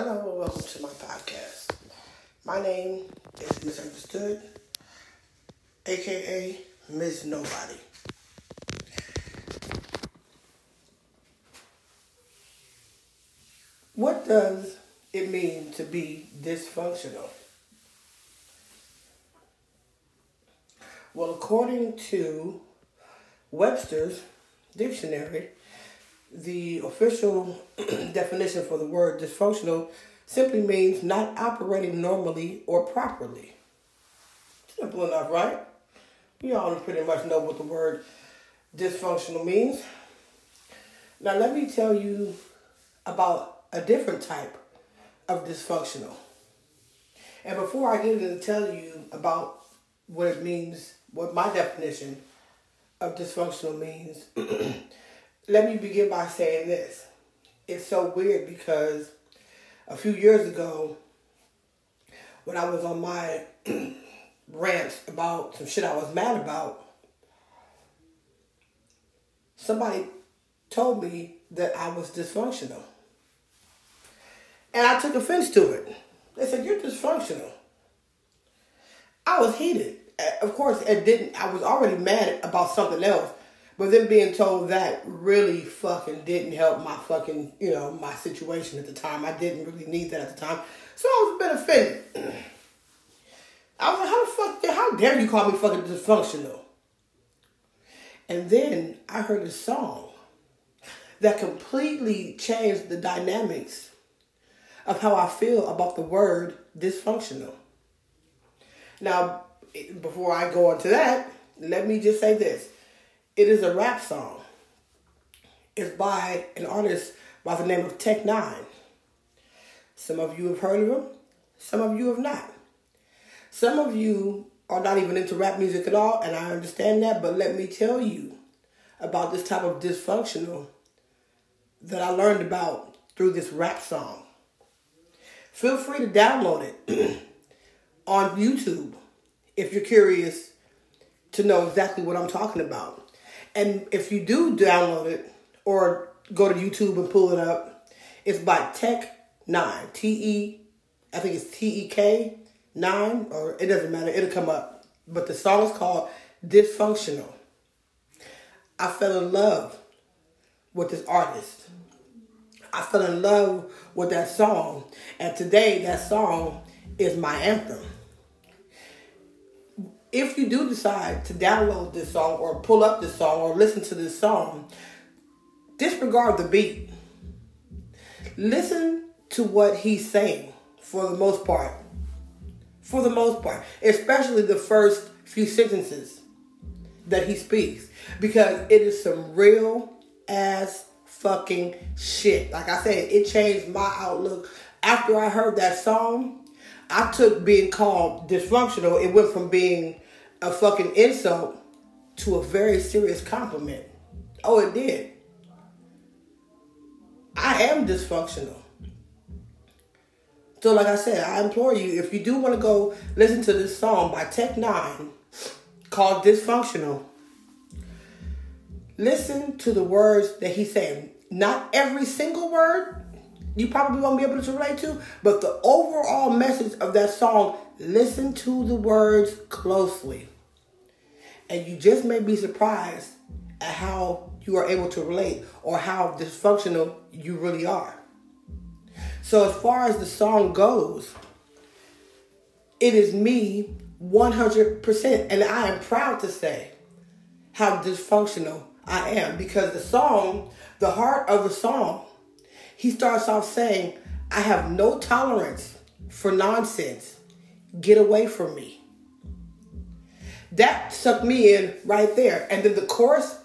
Hello welcome to my podcast. My name is Misunderstood, aka Miss Nobody. What does it mean to be dysfunctional? Well, according to Webster's dictionary, the official definition for the word dysfunctional simply means not operating normally or properly. Simple enough, right? We all pretty much know what the word dysfunctional means. Now, let me tell you about a different type of dysfunctional. And before I get into tell you about what it means, what my definition of dysfunctional means, let me begin by saying this. It's so weird because a few years ago, when I was on my rant about some shit I was mad about, somebody told me that I was dysfunctional. And I took offense to it. They said, You're dysfunctional. I was heated. Of course, it didn't, I was already mad about something else. But then being told that really fucking didn't help my fucking, you know, my situation at the time. I didn't really need that at the time. So I was a bit offended. I was like, how the fuck, how dare you call me fucking dysfunctional? And then I heard a song that completely changed the dynamics of how I feel about the word dysfunctional. Now, before I go on to that, let me just say this. It is a rap song. It's by an artist by the name of Tech N9ne. Some of you have heard of him, some of you have not. Some of you are not even into rap music at all, and I understand that, but let me tell you about this type of dysfunctional that I learned about through this rap song. Feel free to download it on YouTube if you're curious to know exactly what I'm talking about. And if you do download it or go to YouTube and pull it up, it's by Tech N9ne. T E, I think it's T E K nine, or it doesn't matter. It'll come up. But the song is called Dysfunctional. I fell in love with this artist. I fell in love with that song. And today, that song is my anthem if you do decide to download this song or pull up this song or listen to this song, disregard the beat. Listen to what he's saying for the most part. For the most part, especially the first few sentences that he speaks, because it is some real ass fucking shit. Like I said, it changed my outlook after I heard that song I took being called dysfunctional, it went from being a fucking insult to a very serious compliment. Oh, it did. I am dysfunctional. So, like I said, I implore you, if you do want to go listen to this song by Tech N9ne called Dysfunctional, listen to the words that he's saying. Not every single word, you probably won't be able to relate to, but the overall message of that song, listen to the words closely. And you just may be surprised at how you are able to relate or how dysfunctional you really are. So, as far as the song goes, it is me 100%. And I am proud to say how dysfunctional I am because the song, the heart of the song, he starts off saying, I have no tolerance for nonsense. Get away from me. That sucked me in right there. And then the chorus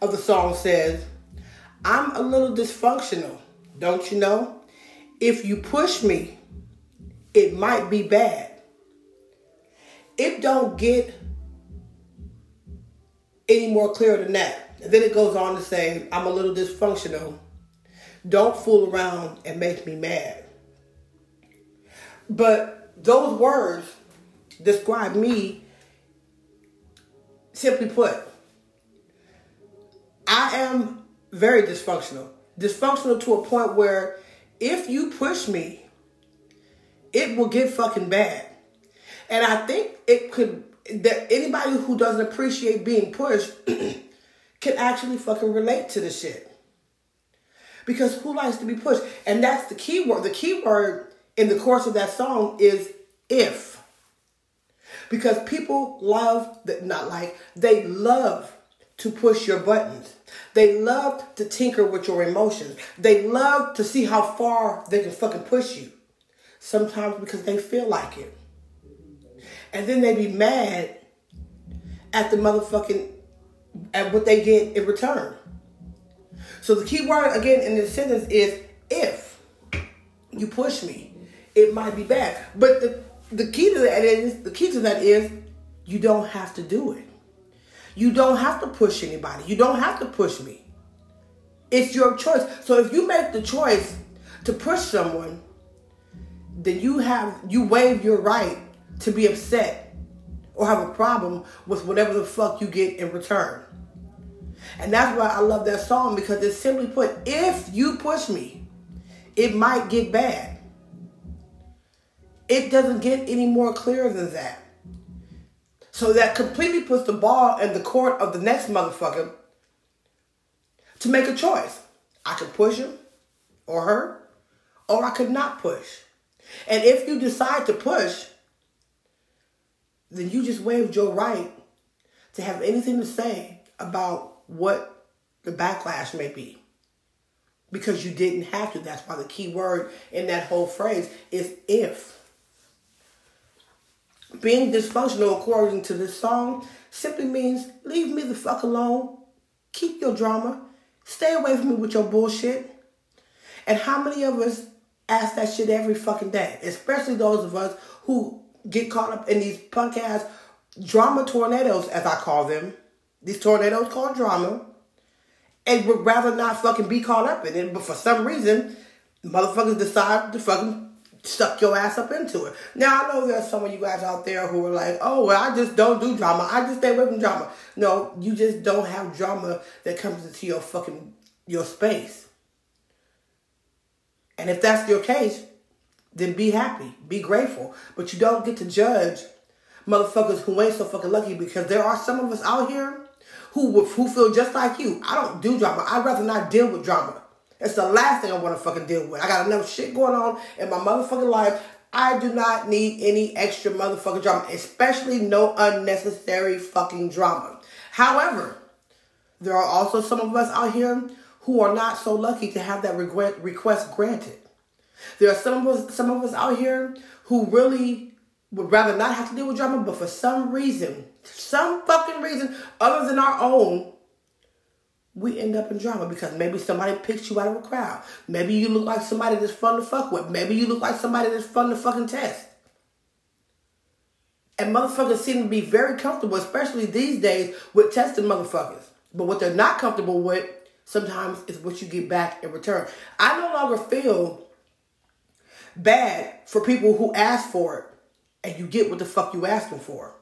of the song says, I'm a little dysfunctional, don't you know? If you push me, it might be bad. It don't get any more clear than that. And then it goes on to say, I'm a little dysfunctional don't fool around and make me mad. But those words describe me, simply put, I am very dysfunctional. Dysfunctional to a point where if you push me, it will get fucking bad. And I think it could that anybody who doesn't appreciate being pushed can actually fucking relate to the shit. Because who likes to be pushed? And that's the key word. The key word in the course of that song is if. Because people love that not like they love to push your buttons. They love to tinker with your emotions. They love to see how far they can fucking push you. Sometimes because they feel like it. And then they be mad at the motherfucking at what they get in return. So the key word again in this sentence is if you push me, it might be bad. But the, the key to that is the key to that is you don't have to do it. You don't have to push anybody. You don't have to push me. It's your choice. So if you make the choice to push someone, then you have you waive your right to be upset or have a problem with whatever the fuck you get in return. And that's why I love that song because it's simply put, if you push me, it might get bad. It doesn't get any more clear than that. So that completely puts the ball in the court of the next motherfucker to make a choice. I could push him or her, or I could not push. And if you decide to push, then you just waived your right to have anything to say about what the backlash may be. Because you didn't have to. That's why the key word in that whole phrase is if. Being dysfunctional, according to this song, simply means leave me the fuck alone. Keep your drama. Stay away from me with your bullshit. And how many of us ask that shit every fucking day? Especially those of us who get caught up in these punk ass drama tornadoes, as I call them. These tornadoes called drama. And would rather not fucking be caught up in it. But for some reason, motherfuckers decide to fucking suck your ass up into it. Now I know there's some of you guys out there who are like, oh well I just don't do drama. I just stay away from drama. No, you just don't have drama that comes into your fucking your space. And if that's your case, then be happy, be grateful. But you don't get to judge motherfuckers who ain't so fucking lucky because there are some of us out here who who feel just like you. I don't do drama. I'd rather not deal with drama. It's the last thing I want to fucking deal with. I got enough shit going on in my motherfucking life. I do not need any extra motherfucking drama, especially no unnecessary fucking drama. However, there are also some of us out here who are not so lucky to have that regret, request granted. There are some of us, some of us out here who really would rather not have to deal with drama, but for some reason, some fucking reason other than our own, we end up in drama because maybe somebody picks you out of a crowd. Maybe you look like somebody that's fun to fuck with. Maybe you look like somebody that's fun to fucking test. And motherfuckers seem to be very comfortable, especially these days, with testing motherfuckers. But what they're not comfortable with sometimes is what you get back in return. I no longer feel bad for people who ask for it and you get what the fuck you asking for.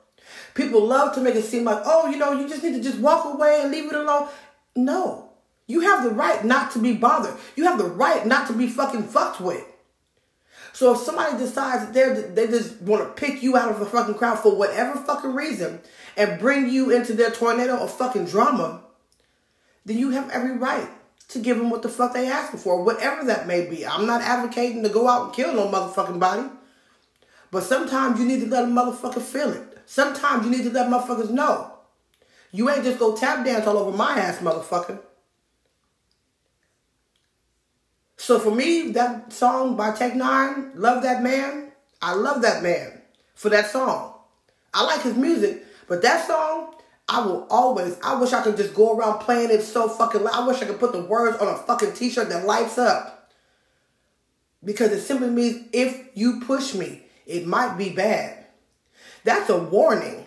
People love to make it seem like, oh, you know, you just need to just walk away and leave it alone. No. You have the right not to be bothered. You have the right not to be fucking fucked with. So if somebody decides that they they just want to pick you out of the fucking crowd for whatever fucking reason and bring you into their tornado of fucking drama, then you have every right to give them what the fuck they asking for, whatever that may be. I'm not advocating to go out and kill no motherfucking body. But sometimes you need to let a motherfucker feel it. Sometimes you need to let motherfuckers know. You ain't just go tap dance all over my ass, motherfucker. So for me, that song by Tech N9ne, Love That Man, I love that man for that song. I like his music, but that song, I will always, I wish I could just go around playing it so fucking loud. I wish I could put the words on a fucking t-shirt that lights up. Because it simply means if you push me, it might be bad. That's a warning.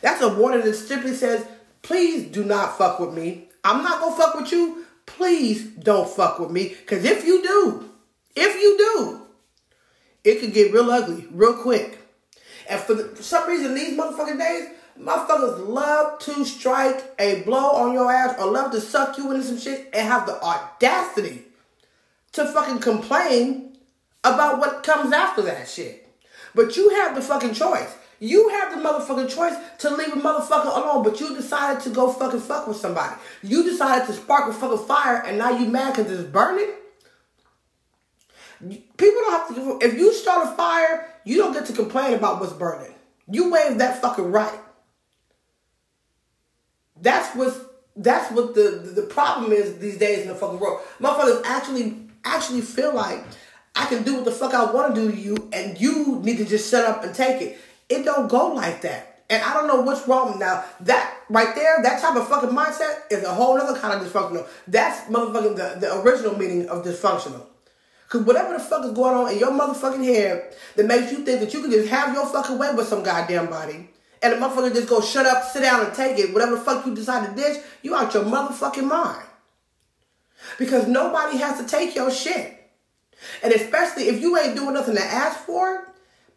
That's a warning that simply says, please do not fuck with me. I'm not gonna fuck with you. Please don't fuck with me. Cause if you do, if you do, it could get real ugly real quick. And for, the, for some reason, these motherfucking days, Motherfuckers love to strike a blow on your ass or love to suck you into some shit and have the audacity to fucking complain about what comes after that shit. But you have the fucking choice. You have the motherfucking choice to leave a motherfucker alone, but you decided to go fucking fuck with somebody. You decided to spark a fucking fire, and now you mad because it's burning. People don't have to. If you start a fire, you don't get to complain about what's burning. You waive that fucking right. That's what that's what the, the, the problem is these days in the fucking world. Motherfuckers actually actually feel like I can do what the fuck I want to do to you, and you need to just shut up and take it. It don't go like that. And I don't know what's wrong now. That right there, that type of fucking mindset is a whole other kind of dysfunctional. That's motherfucking the, the original meaning of dysfunctional. Cause whatever the fuck is going on in your motherfucking head that makes you think that you can just have your fucking way with some goddamn body, and the motherfucker just go shut up, sit down, and take it. Whatever the fuck you decide to ditch, you out your motherfucking mind. Because nobody has to take your shit. And especially if you ain't doing nothing to ask for,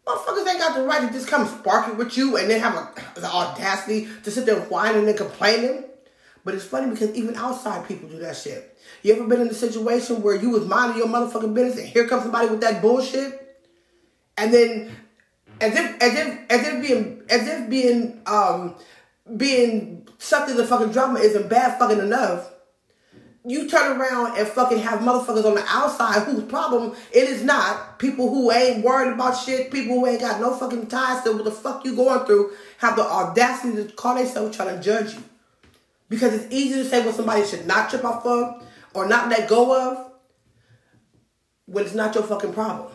Motherfuckers ain't got the right to just come sparking with you and then have a, the audacity to sit there whining and complaining. But it's funny because even outside people do that shit. You ever been in a situation where you was minding your motherfucking business and here comes somebody with that bullshit? And then as if as if as if being as if being um being sucked into fucking drama isn't bad fucking enough you turn around and fucking have motherfuckers on the outside whose problem it is not. People who ain't worried about shit, people who ain't got no fucking ties to what the fuck you going through, have the audacity to call themselves trying to judge you. Because it's easy to say what somebody should not trip off of or not let go of when it's not your fucking problem.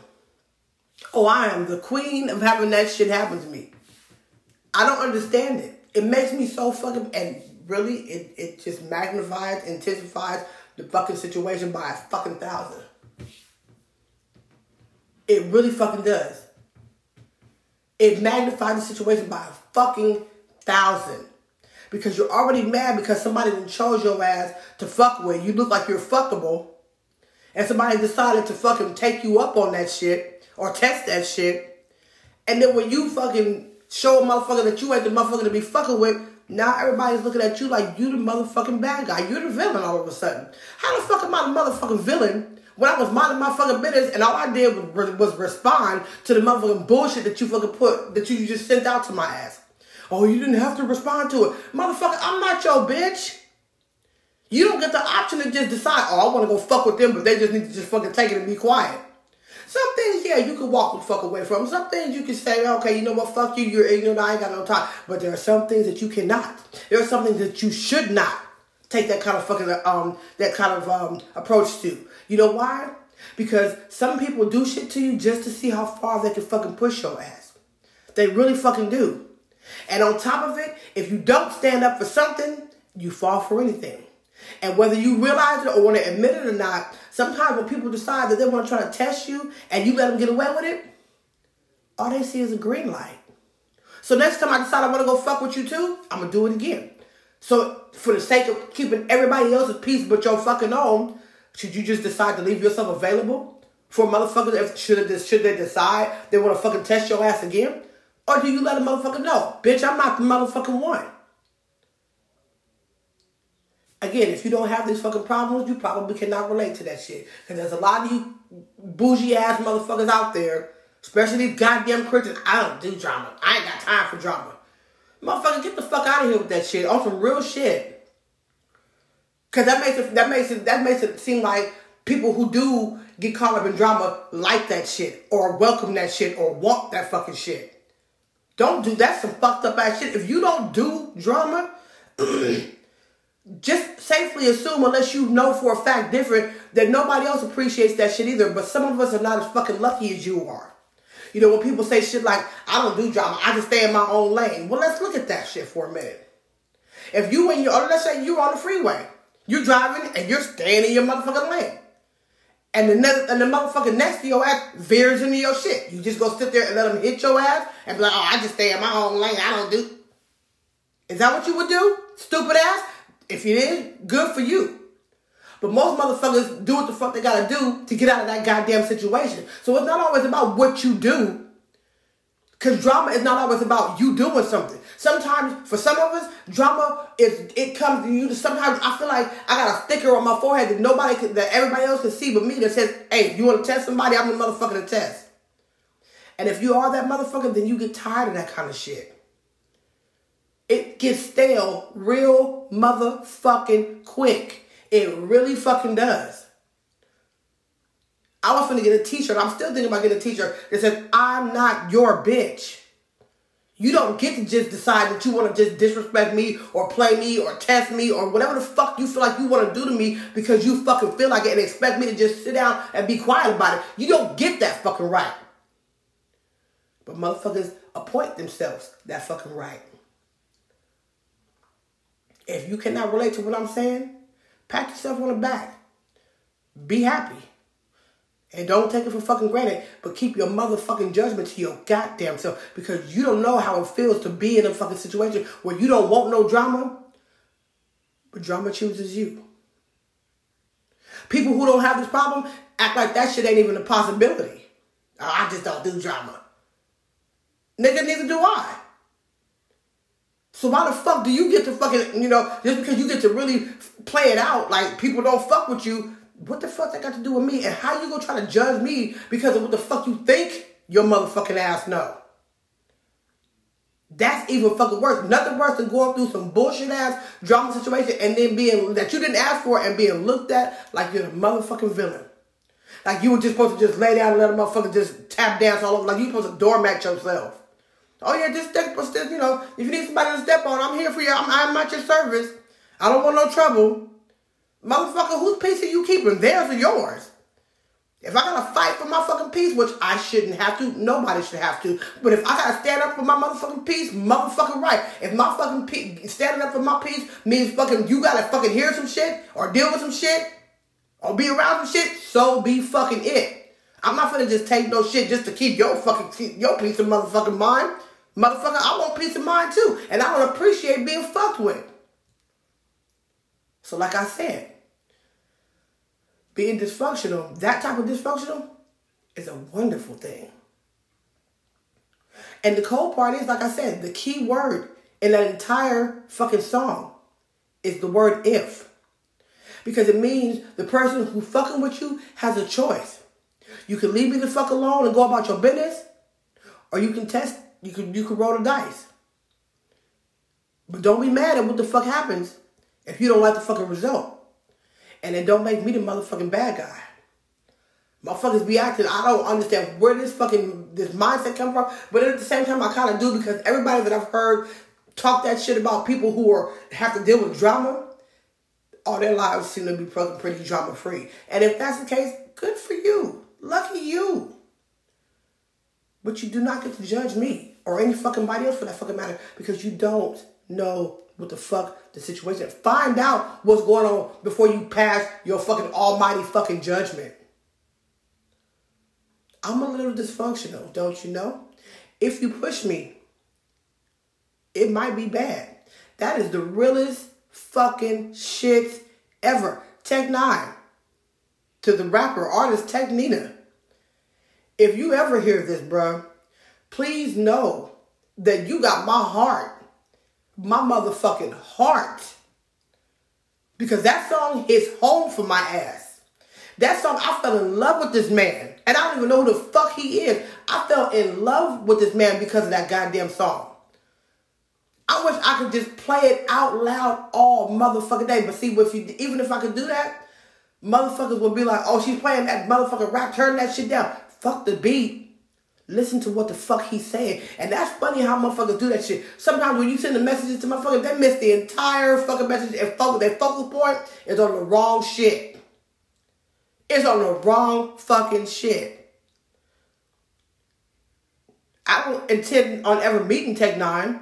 Oh, I am the queen of having that shit happen to me. I don't understand it. It makes me so fucking and really, it, it just magnifies, intensifies the fucking situation by a fucking thousand. It really fucking does. It magnifies the situation by a fucking thousand. Because you're already mad because somebody chose your ass to fuck with. You look like you're fuckable. And somebody decided to fucking take you up on that shit or test that shit. And then when you fucking show a motherfucker that you ain't the motherfucker to be fucking with, now everybody's looking at you like you the motherfucking bad guy. You're the villain all of a sudden. How the fuck am I the motherfucking villain when I was minding my fucking business and all I did was, was respond to the motherfucking bullshit that you fucking put, that you just sent out to my ass? Oh, you didn't have to respond to it. Motherfucker, I'm not your bitch. You don't get the option to just decide, oh, I want to go fuck with them, but they just need to just fucking take it and be quiet. Some things, yeah, you can walk the fuck away from. Some things you can say, okay, you know what, fuck you, you're ignorant, I ain't got no time. But there are some things that you cannot. There are some things that you should not take that kind of fucking um that kind of um approach to. You know why? Because some people do shit to you just to see how far they can fucking push your ass. They really fucking do. And on top of it, if you don't stand up for something, you fall for anything. And whether you realize it or want to admit it or not, sometimes when people decide that they want to try to test you and you let them get away with it, all they see is a green light. So next time I decide I want to go fuck with you too, I'm gonna do it again. So for the sake of keeping everybody else's peace but your fucking own, should you just decide to leave yourself available for motherfuckers? Should they, should they decide they want to fucking test your ass again, or do you let a motherfucker know, bitch, I'm not the motherfucking one? Again, if you don't have these fucking problems, you probably cannot relate to that shit. Because there's a lot of you bougie ass motherfuckers out there, especially these goddamn Christians. I don't do drama. I ain't got time for drama. Motherfucker, get the fuck out of here with that shit. On some real shit. Cause that makes it that makes it that makes it seem like people who do get caught up in drama like that shit or welcome that shit or want that fucking shit. Don't do that some fucked up ass shit. If you don't do drama just safely assume, unless you know for a fact different, that nobody else appreciates that shit either. But some of us are not as fucking lucky as you are. You know, when people say shit like, I don't do drama, I just stay in my own lane. Well, let's look at that shit for a minute. If you and your, let's say you're on the freeway, you're driving and you're staying in your motherfucking lane. And the, ne- and the motherfucker next to your ass veers into your shit. You just go sit there and let them hit your ass and be like, oh, I just stay in my own lane. I don't do. Is that what you would do? Stupid ass? If you did, good for you. But most motherfuckers do what the fuck they gotta do to get out of that goddamn situation. So it's not always about what you do. Because drama is not always about you doing something. Sometimes, for some of us, drama is it comes to you. Sometimes I feel like I got a sticker on my forehead that nobody, can, that everybody else can see but me that says, "Hey, you want to test somebody? I'm the motherfucker to test." And if you are that motherfucker, then you get tired of that kind of shit. It gets stale real motherfucking quick. It really fucking does. I was gonna get a t-shirt. I'm still thinking about getting a t-shirt that says, I'm not your bitch. You don't get to just decide that you want to just disrespect me or play me or test me or whatever the fuck you feel like you want to do to me because you fucking feel like it and expect me to just sit down and be quiet about it. You don't get that fucking right. But motherfuckers appoint themselves that fucking right. If you cannot relate to what I'm saying, pat yourself on the back. Be happy. And don't take it for fucking granted, but keep your motherfucking judgment to your goddamn self because you don't know how it feels to be in a fucking situation where you don't want no drama, but drama chooses you. People who don't have this problem act like that shit ain't even a possibility. I just don't do drama. Nigga, neither do I. So why the fuck do you get to fucking, you know, just because you get to really play it out like people don't fuck with you, what the fuck that got to do with me? And how you gonna try to judge me because of what the fuck you think your motherfucking ass know? That's even fucking worse. Nothing worse than going through some bullshit ass drama situation and then being that you didn't ask for and being looked at like you're a motherfucking villain. Like you were just supposed to just lay down and let a motherfucker just tap dance all over. Like you supposed to doormat yourself. Oh yeah, just step, still, you know, if you need somebody to step on, I'm here for you. I'm, I'm at your service. I don't want no trouble. Motherfucker, whose piece are you keeping? Theirs or yours? If I gotta fight for my fucking peace, which I shouldn't have to, nobody should have to. But if I gotta stand up for my motherfucking peace, motherfucking right. If my fucking peace, standing up for my peace means fucking you gotta fucking hear some shit or deal with some shit or be around some shit, so be fucking it. I'm not gonna just take no shit just to keep your fucking your piece of motherfucking mind. Motherfucker, I want peace of mind too. And I don't appreciate being fucked with. So, like I said, being dysfunctional, that type of dysfunctional, is a wonderful thing. And the cold part is, like I said, the key word in that entire fucking song is the word if. Because it means the person who fucking with you has a choice. You can leave me the fuck alone and go about your business, or you can test you can you could roll the dice. But don't be mad at what the fuck happens if you don't like the fucking result. And then don't make me the motherfucking bad guy. Motherfuckers be acting, I don't understand where this fucking this mindset come from. But at the same time I kinda do because everybody that I've heard talk that shit about people who are have to deal with drama, all their lives seem to be pretty drama free. And if that's the case, good for you. Lucky you. But you do not get to judge me or any fucking body else for that fucking matter because you don't know what the fuck the situation. Find out what's going on before you pass your fucking almighty fucking judgment. I'm a little dysfunctional, don't you know? If you push me, it might be bad. That is the realest fucking shit ever. Tech N9ne to the rapper artist Tech N9ne. If you ever hear this, bro, please know that you got my heart. My motherfucking heart. Because that song hits home for my ass. That song, I fell in love with this man. And I don't even know who the fuck he is. I fell in love with this man because of that goddamn song. I wish I could just play it out loud all motherfucking day. But see, if you, even if I could do that, motherfuckers would be like, oh, she's playing that motherfucking rap, turn that shit down. Fuck the beat. Listen to what the fuck he's saying. And that's funny how motherfuckers do that shit. Sometimes when you send the messages to motherfuckers, they miss the entire fucking message and focus, their focal point is on the wrong shit. It's on the wrong fucking shit. I don't intend on ever meeting Tech N9ne,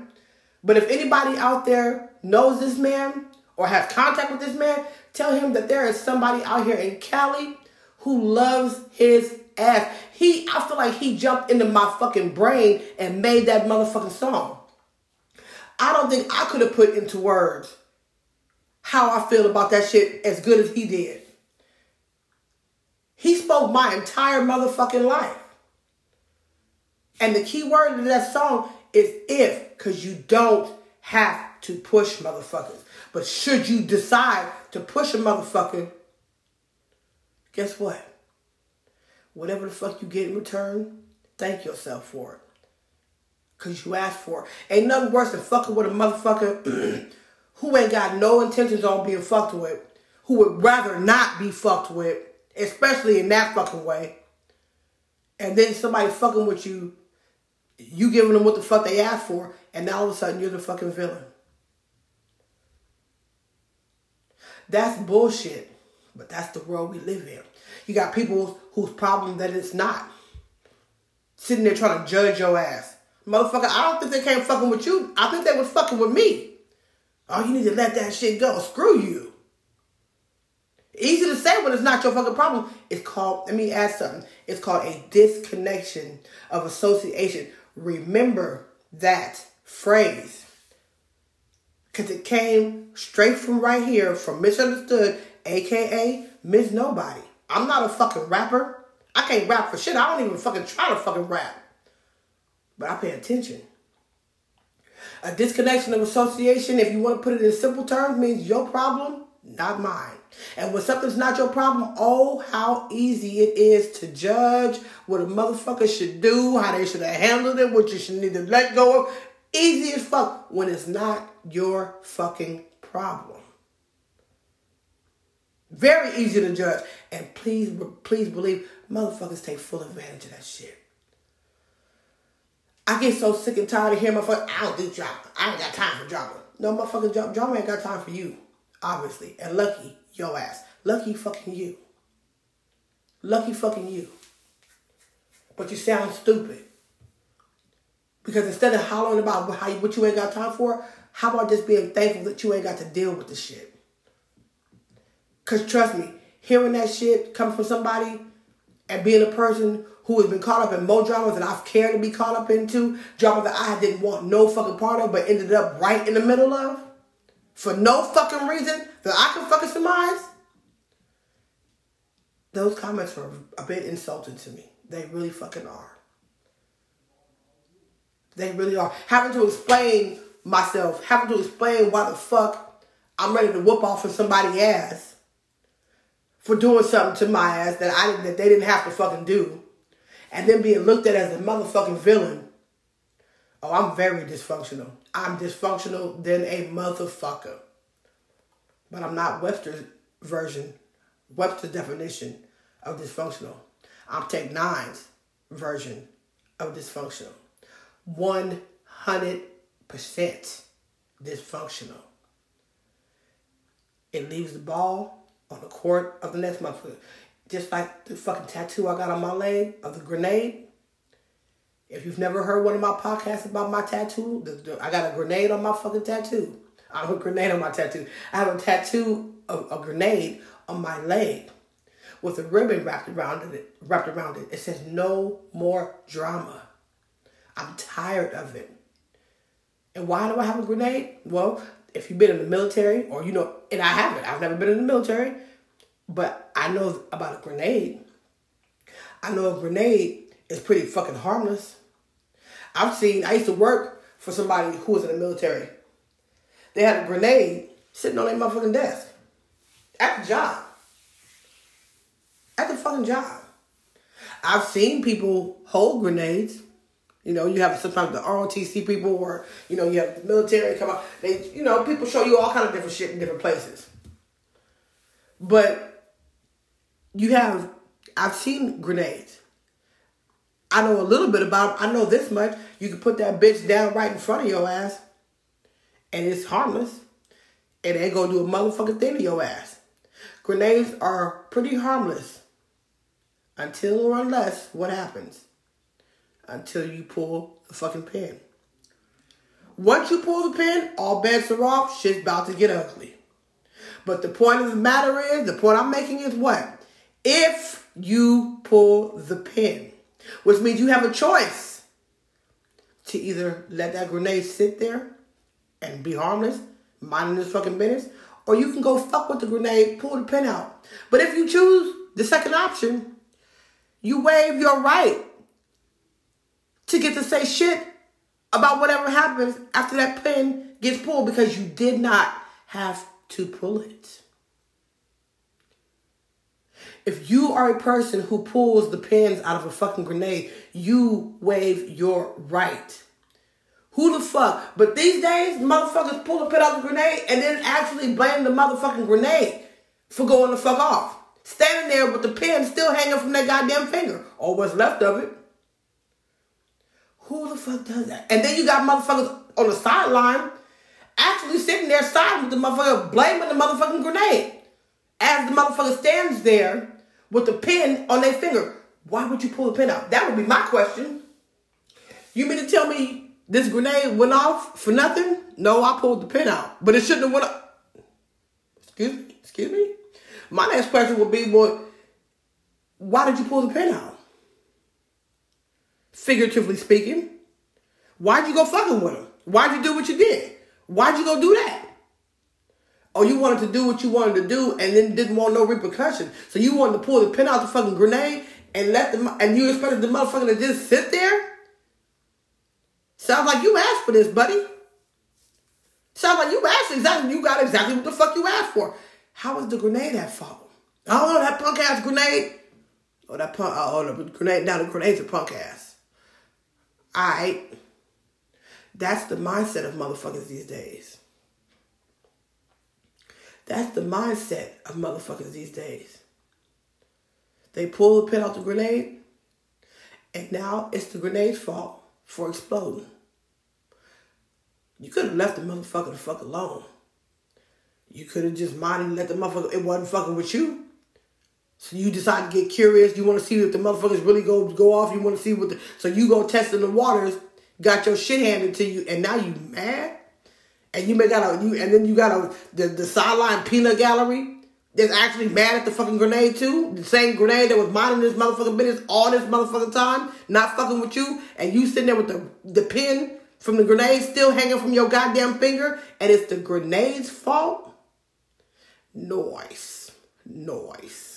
but if anybody out there knows this man or have contact with this man, tell him that there is somebody out here in Cali who loves his ass. He, I feel like he jumped into my fucking brain and made that motherfucking song. I don't think I could have put into words how I feel about that shit as good as he did. He spoke my entire motherfucking life. And the key word in that song is if, because you don't have to push motherfuckers. But should you decide to push a motherfucker, guess what? Whatever the fuck you get in return, thank yourself for it. Cause you asked for it. Ain't nothing worse than fucking with a motherfucker who ain't got no intentions on being fucked with, who would rather not be fucked with, especially in that fucking way. And then somebody fucking with you, you giving them what the fuck they asked for, and now all of a sudden you're the fucking villain. That's bullshit. But that's the world we live in. You got people whose problem that it's not. Sitting there trying to judge your ass. Motherfucker, I don't think they came fucking with you. I think they was fucking with me. Oh, you need to let that shit go. Screw you. Easy to say when it's not your fucking problem. It's called, let me add something. It's called a disconnection of association. Remember that phrase. Because it came straight from right here from Misunderstood, aka Miss Nobody. I'm not a fucking rapper. I can't rap for shit. I don't even fucking try to fucking rap. But I pay attention. A disconnection of association, if you want to put it in simple terms, means your problem, not mine. And when something's not your problem, oh, how easy it is to judge what a motherfucker should do, how they should have handled it, what you should need to let go of. Easy as fuck when it's not your fucking problem. Very easy to judge. And please, please believe, motherfuckers take full advantage of that shit. I get so sick and tired of hearing motherfuckers, I don't do drama. I ain't got time for drama. No motherfucking drama. Drama ain't got time for you, obviously. And lucky, your ass. Lucky fucking you. Lucky fucking you. But you sound stupid. Because instead of hollering about how what you ain't got time for, how about just being thankful that you ain't got to deal with the shit? Because trust me, hearing that shit come from somebody and being a person who has been caught up in more dramas than I've cared to be caught up into, drama that I didn't want no fucking part of, but ended up right in the middle of, for no fucking reason that I can fucking surmise, those comments were a bit insulting to me. They really fucking are. They really are. Having to explain myself, having to explain why the fuck I'm ready to whoop off of somebody's ass for doing something to my ass that I that they didn't have to fucking do, and then being looked at as a motherfucking villain. Oh, I'm very dysfunctional. I'm dysfunctional than a motherfucker. But I'm not Webster's version, Webster's definition of dysfunctional. I'm Tech N9ne's version of dysfunctional. 100% dysfunctional. It leaves the ball on the court of the next motherfucker. Just like the fucking tattoo I got on my leg of the grenade. If you've never heard one of my podcasts about my tattoo, the, the, I got a grenade on my fucking tattoo. I have a grenade on my tattoo. I have a tattoo of a grenade on my leg with a ribbon wrapped around it. Wrapped around it. It says no more drama. I'm tired of it. And why do I have a grenade? Well, if you've been in the military, or you know, and I haven't, I've never been in the military, but I know about a grenade. I know a grenade is pretty fucking harmless. I've seen, I used to work for somebody who was in the military. They had a grenade sitting on their motherfucking desk at the job. At the fucking job. I've seen people hold grenades you know, you have sometimes the ROTC people, or you know, you have the military come out. They, you know, people show you all kind of different shit in different places. But you have, I've seen grenades. I know a little bit about. I know this much. You can put that bitch down right in front of your ass, and it's harmless. It ain't gonna do a motherfucking thing to your ass. Grenades are pretty harmless until or unless what happens until you pull the fucking pin. Once you pull the pin, all bets are off. Shit's about to get ugly. But the point of the matter is, the point I'm making is what? If you pull the pin, which means you have a choice to either let that grenade sit there and be harmless, minding this fucking business, or you can go fuck with the grenade, pull the pin out. But if you choose the second option, you waive your right to get to say shit about whatever happens after that pin gets pulled because you did not have to pull it. If you are a person who pulls the pins out of a fucking grenade, you waive your right. Who the fuck? But these days, motherfuckers pull the pin out of the grenade and then actually blame the motherfucking grenade for going the fuck off. Standing there with the pin still hanging from that goddamn finger, or what's left of it. Who the fuck does that? And then you got motherfuckers on the sideline actually sitting there siding with the motherfucker, blaming the motherfucking grenade. As the motherfucker stands there with the pin on their finger. Why would you pull the pin out? That would be my question. You mean to tell me this grenade went off for nothing? No, I pulled the pin out. But it shouldn't have went off. Excuse me? Excuse me? My next question would be, well, why did you pull the pin out? Figuratively speaking. Why'd you go fucking with him? Why'd you do what you did? Why'd you go do that? Oh, you wanted to do what you wanted to do and then didn't want no repercussion. So you wanted to pull the pin out the fucking grenade and let them and you expected the motherfucker to just sit there? Sounds like you asked for this, buddy. Sounds like you asked exactly you got exactly what the fuck you asked for. How was the grenade at fault? Oh no, that punk ass grenade. Oh that punk oh the grenade now the grenade's a punk ass. Alright. That's the mindset of motherfuckers these days. That's the mindset of motherfuckers these days. They pull the pin out the grenade, and now it's the grenade's fault for exploding. You could have left the motherfucker the fuck alone. You could have just minded and let the motherfucker, it wasn't fucking with you. So you decide to get curious. You want to see if the motherfuckers really go go off. You want to see what the, so you go testing the waters, got your shit handed to you, and now you mad? and you may got a you and then you got a the, the sideline peanut gallery that's actually mad at the fucking grenade too. The same grenade that was minding this motherfucking business all this motherfucking time, not fucking with you, and you sitting there with the the pin from the grenade still hanging from your goddamn finger, and it's the grenade's fault. Noise, noise.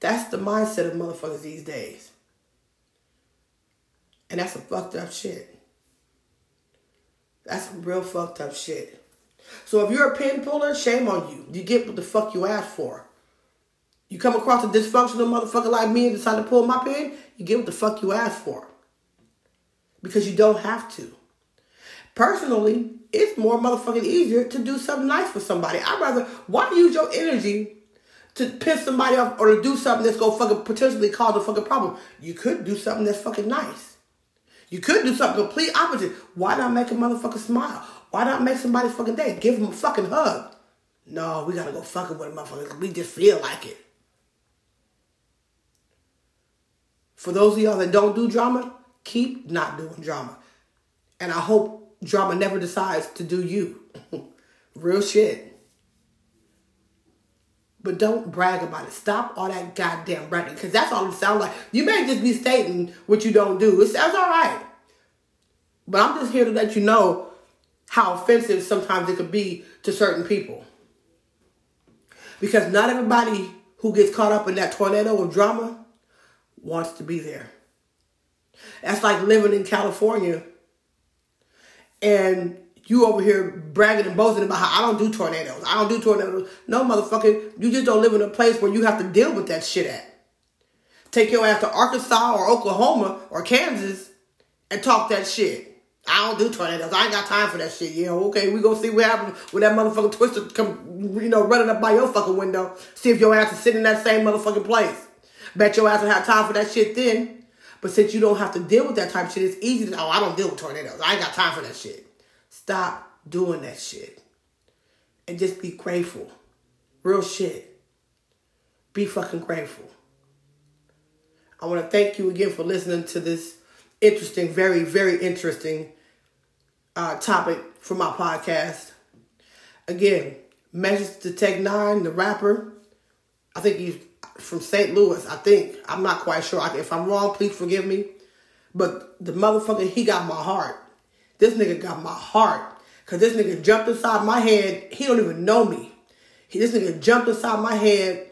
That's the mindset of motherfuckers these days. And that's some fucked up shit. That's some real fucked up shit. So if you're a pin puller, shame on you. You get what the fuck you asked for. You come across a dysfunctional motherfucker like me and decide to pull my pin, you get what the fuck you asked for. Because you don't have to. Personally, it's more motherfucking easier to do something nice for somebody. I'd rather, why use your energy to piss somebody off or to do something that's gonna fucking potentially cause a fucking problem? You could do something that's fucking nice. You could do something complete opposite. Why not make a motherfucker smile? Why not make somebody's fucking day? Give them a fucking hug. No, we gotta go fucking with a motherfucker. We just feel like it. For those of y'all that don't do drama, keep not doing drama. And I hope drama never decides to do you. Real shit. But don't brag about it. Stop all that goddamn bragging, because that's all it sounds like. You may just be stating what you don't do. It sounds all right. But I'm just here to let you know how offensive sometimes it could be to certain people. Because not everybody who gets caught up in that tornado of drama wants to be there. That's like living in California and you over here bragging and boasting about how I don't do tornadoes. I don't do tornadoes. No, motherfucker, you just don't live in a place where you have to deal with that shit at. Take your ass to Arkansas or Oklahoma or Kansas and talk that shit. I don't do tornadoes. I ain't got time for that shit. Yeah, okay, we gonna see what happens when that motherfucking twister come, you know, running up by your fucking window. See if your ass is sitting in that same motherfucking place. Bet your ass will have time for that shit then. But since you don't have to deal with that type of shit, it's easy to, oh, I don't deal with tornadoes. I ain't got time for that shit. Stop doing that shit. And just be grateful. Real shit. Be fucking grateful. I want to thank you again for listening to this interesting, very, very interesting uh, topic for my podcast. Again, message to Tech N9ne, the rapper. I think he's from St. Louis. I think I'm not quite sure. If I'm wrong, please forgive me. But the motherfucker, he got my heart. This nigga got my heart. Cause this nigga jumped inside my head. He don't even know me. He, this nigga jumped inside my head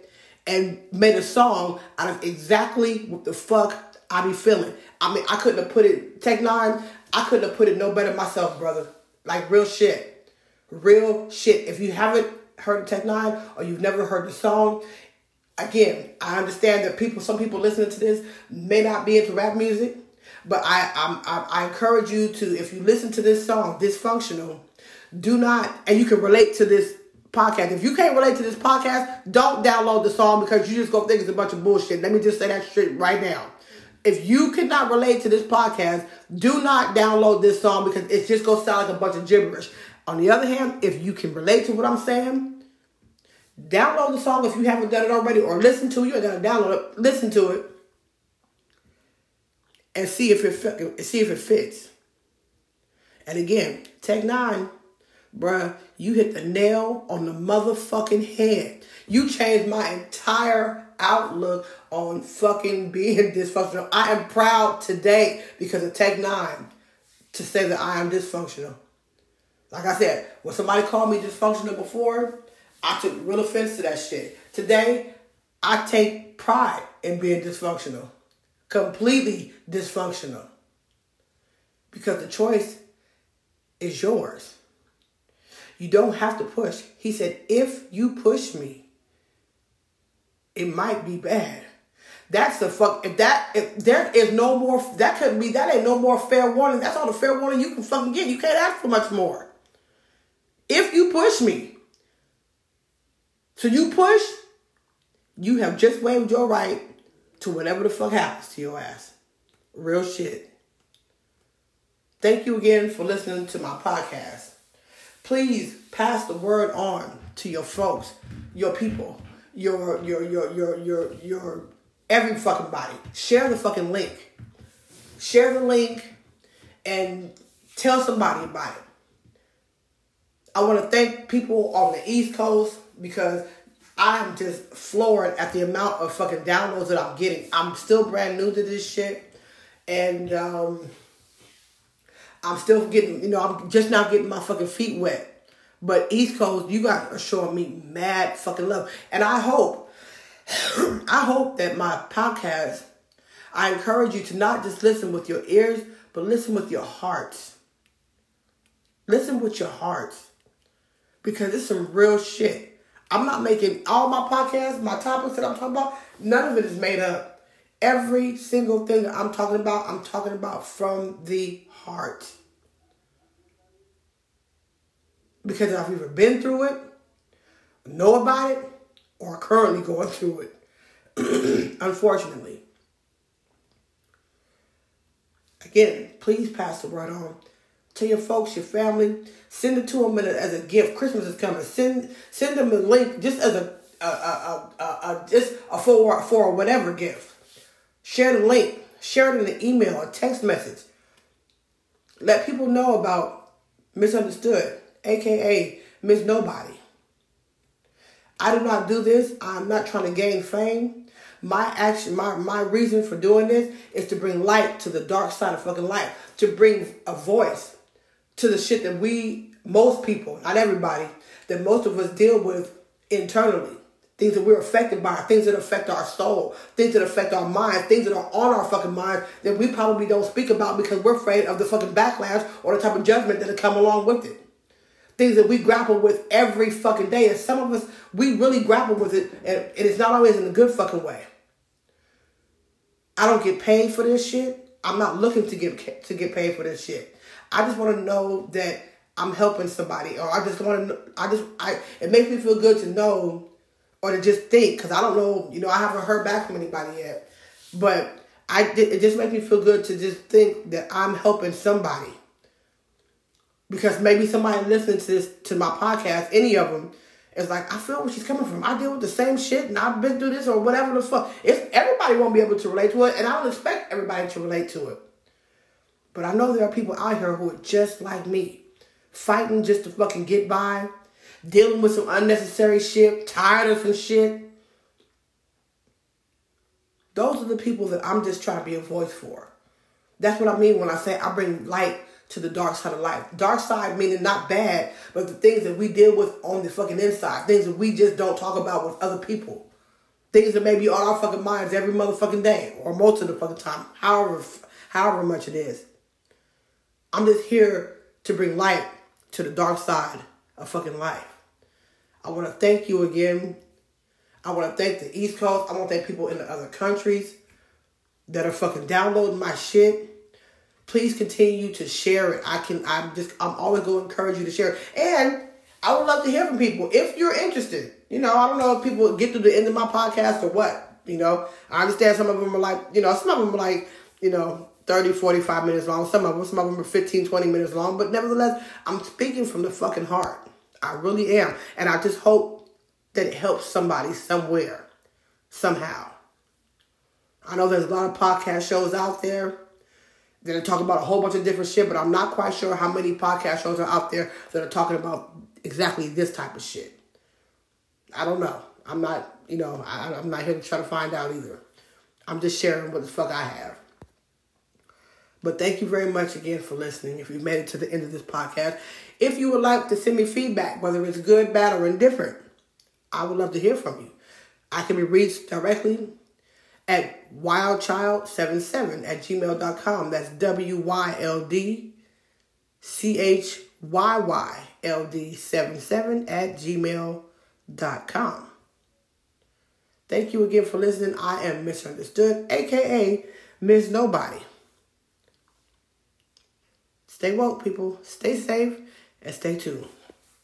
and made a song out of exactly what the fuck I be feeling. I mean, I couldn't have put it Tech N9ne. I couldn't have put it no better myself, brother. Like real shit, real shit. If you haven't heard Tech N9ne or you've never heard the song, again, I understand that people, some people listening to this may not be into rap music, but I, I, I encourage you to, if you listen to this song, Dysfunctional, do not, and you can relate to this podcast. If you can't relate to this podcast, don't download the song because you just gonna think it's a bunch of bullshit. Let me just say that straight right now. If you cannot relate to this podcast, do not download this song because it's just gonna sound like a bunch of gibberish. On the other hand, if you can relate to what I'm saying, download the song if you haven't done it already, or listen to it. You gotta download it, listen to it, and see if it see if it fits. And again, Tech N9ne bruh, you hit the nail on the motherfucking head. You changed my entire outlook on fucking being dysfunctional. I am proud today because of Tech N9ne to say that I am dysfunctional. Like I said, when somebody called me dysfunctional before, I took real offense to that shit. Today, I take pride in being dysfunctional. Completely dysfunctional. Because the choice is yours. You don't have to push. He said, if you push me, it might be bad. That's the fuck. If that, if there is no more, that could be, that ain't no more fair warning. That's all the fair warning you can fucking get. You can't ask for much more. If you push me, so you push, you have just waived your right to whatever the fuck happens to your ass. Real shit. Thank you again for listening to my podcast. Please pass the word on to your folks, your people, your your your your your your every fucking body. Share the fucking link. Share the link and tell somebody about it. I want to thank people on the East Coast because I'm just floored at the amount of fucking downloads that I'm getting. I'm still brand new to this shit. And um I'm still getting, you know, I'm just now getting my fucking feet wet. But East Coast, you guys are showing me mad fucking love. And I hope, I hope that my podcast, I encourage you to not just listen with your ears, but listen with your hearts. Listen with your hearts. Because it's some real shit. I'm not making all my podcasts, my topics that I'm talking about, none of it is made up. Every single thing that I'm talking about, I'm talking about from the heart. Because I've either been through it, know about it, or currently going through it. Unfortunately. Again, please pass the word on. Tell your folks, your family, send it to them as a gift. Christmas is coming. Send send them a link just as a, a, a, a, a just a for for whatever gift. Share the link. Share it in an email, or text message. Let people know about misunderstood, aka Miss Nobody. I do not do this. I'm not trying to gain fame. My action, my, my reason for doing this is to bring light to the dark side of fucking life. To bring a voice to the shit that we, most people, not everybody, that most of us deal with internally things that we're affected by, things that affect our soul, things that affect our mind, things that are on our fucking mind that we probably don't speak about because we're afraid of the fucking backlash or the type of judgment that'll come along with it. Things that we grapple with every fucking day. And some of us, we really grapple with it, and, and it's not always in a good fucking way. I don't get paid for this shit. I'm not looking to get to get paid for this shit. I just want to know that I'm helping somebody, or I just want to. I just I. It makes me feel good to know or to just think because I don't know, you know, I haven't heard back from anybody yet. But I it just makes me feel good to just think that I'm helping somebody. Because maybe somebody listening to this to my podcast, any of them, is like, I feel where she's coming from. I deal with the same shit and I've been through this or whatever the fuck. It's everybody won't be able to relate to it, and I don't expect everybody to relate to it. But I know there are people out here who are just like me, fighting just to fucking get by, dealing with some unnecessary shit, tired of some shit. Those are the people that I'm just trying to be a voice for. That's what I mean when I say I bring light to the dark side of life. Dark side meaning not bad, but the things that we deal with on the fucking inside, things that we just don't talk about with other people. things that may be on our fucking minds every motherfucking day or most of the fucking time, however, however much it is. I'm just here to bring light to the dark side of fucking life. I want to thank you again. I want to thank the East Coast. I want to thank people in the other countries that are fucking downloading my shit. Please continue to share it. I can. I'm just. I'm always going to encourage you to share it. And I would love to hear from people if you're interested. You know, I don't know if people get to the end of my podcast or what. You know, I understand some of them are like, you know, some of them are like, you know, 30, 45 minutes long. Some of them, some of them are 15, 20 minutes long. But nevertheless, I'm speaking from the fucking heart. I really am. And I just hope that it helps somebody somewhere, somehow. I know there's a lot of podcast shows out there that are talking about a whole bunch of different shit, but I'm not quite sure how many podcast shows are out there that are talking about exactly this type of shit. I don't know. I'm not, you know, I, I'm not here to try to find out either. I'm just sharing what the fuck I have. But thank you very much again for listening. If you've made it to the end of this podcast, if you would like to send me feedback, whether it's good, bad, or indifferent, I would love to hear from you. I can be reached directly at wildchild77 at gmail.com. That's W Y L D C H Y Y L D 77 at gmail.com. Thank you again for listening. I am Misunderstood, aka Miss Nobody. Stay woke, people. Stay safe and stay tuned.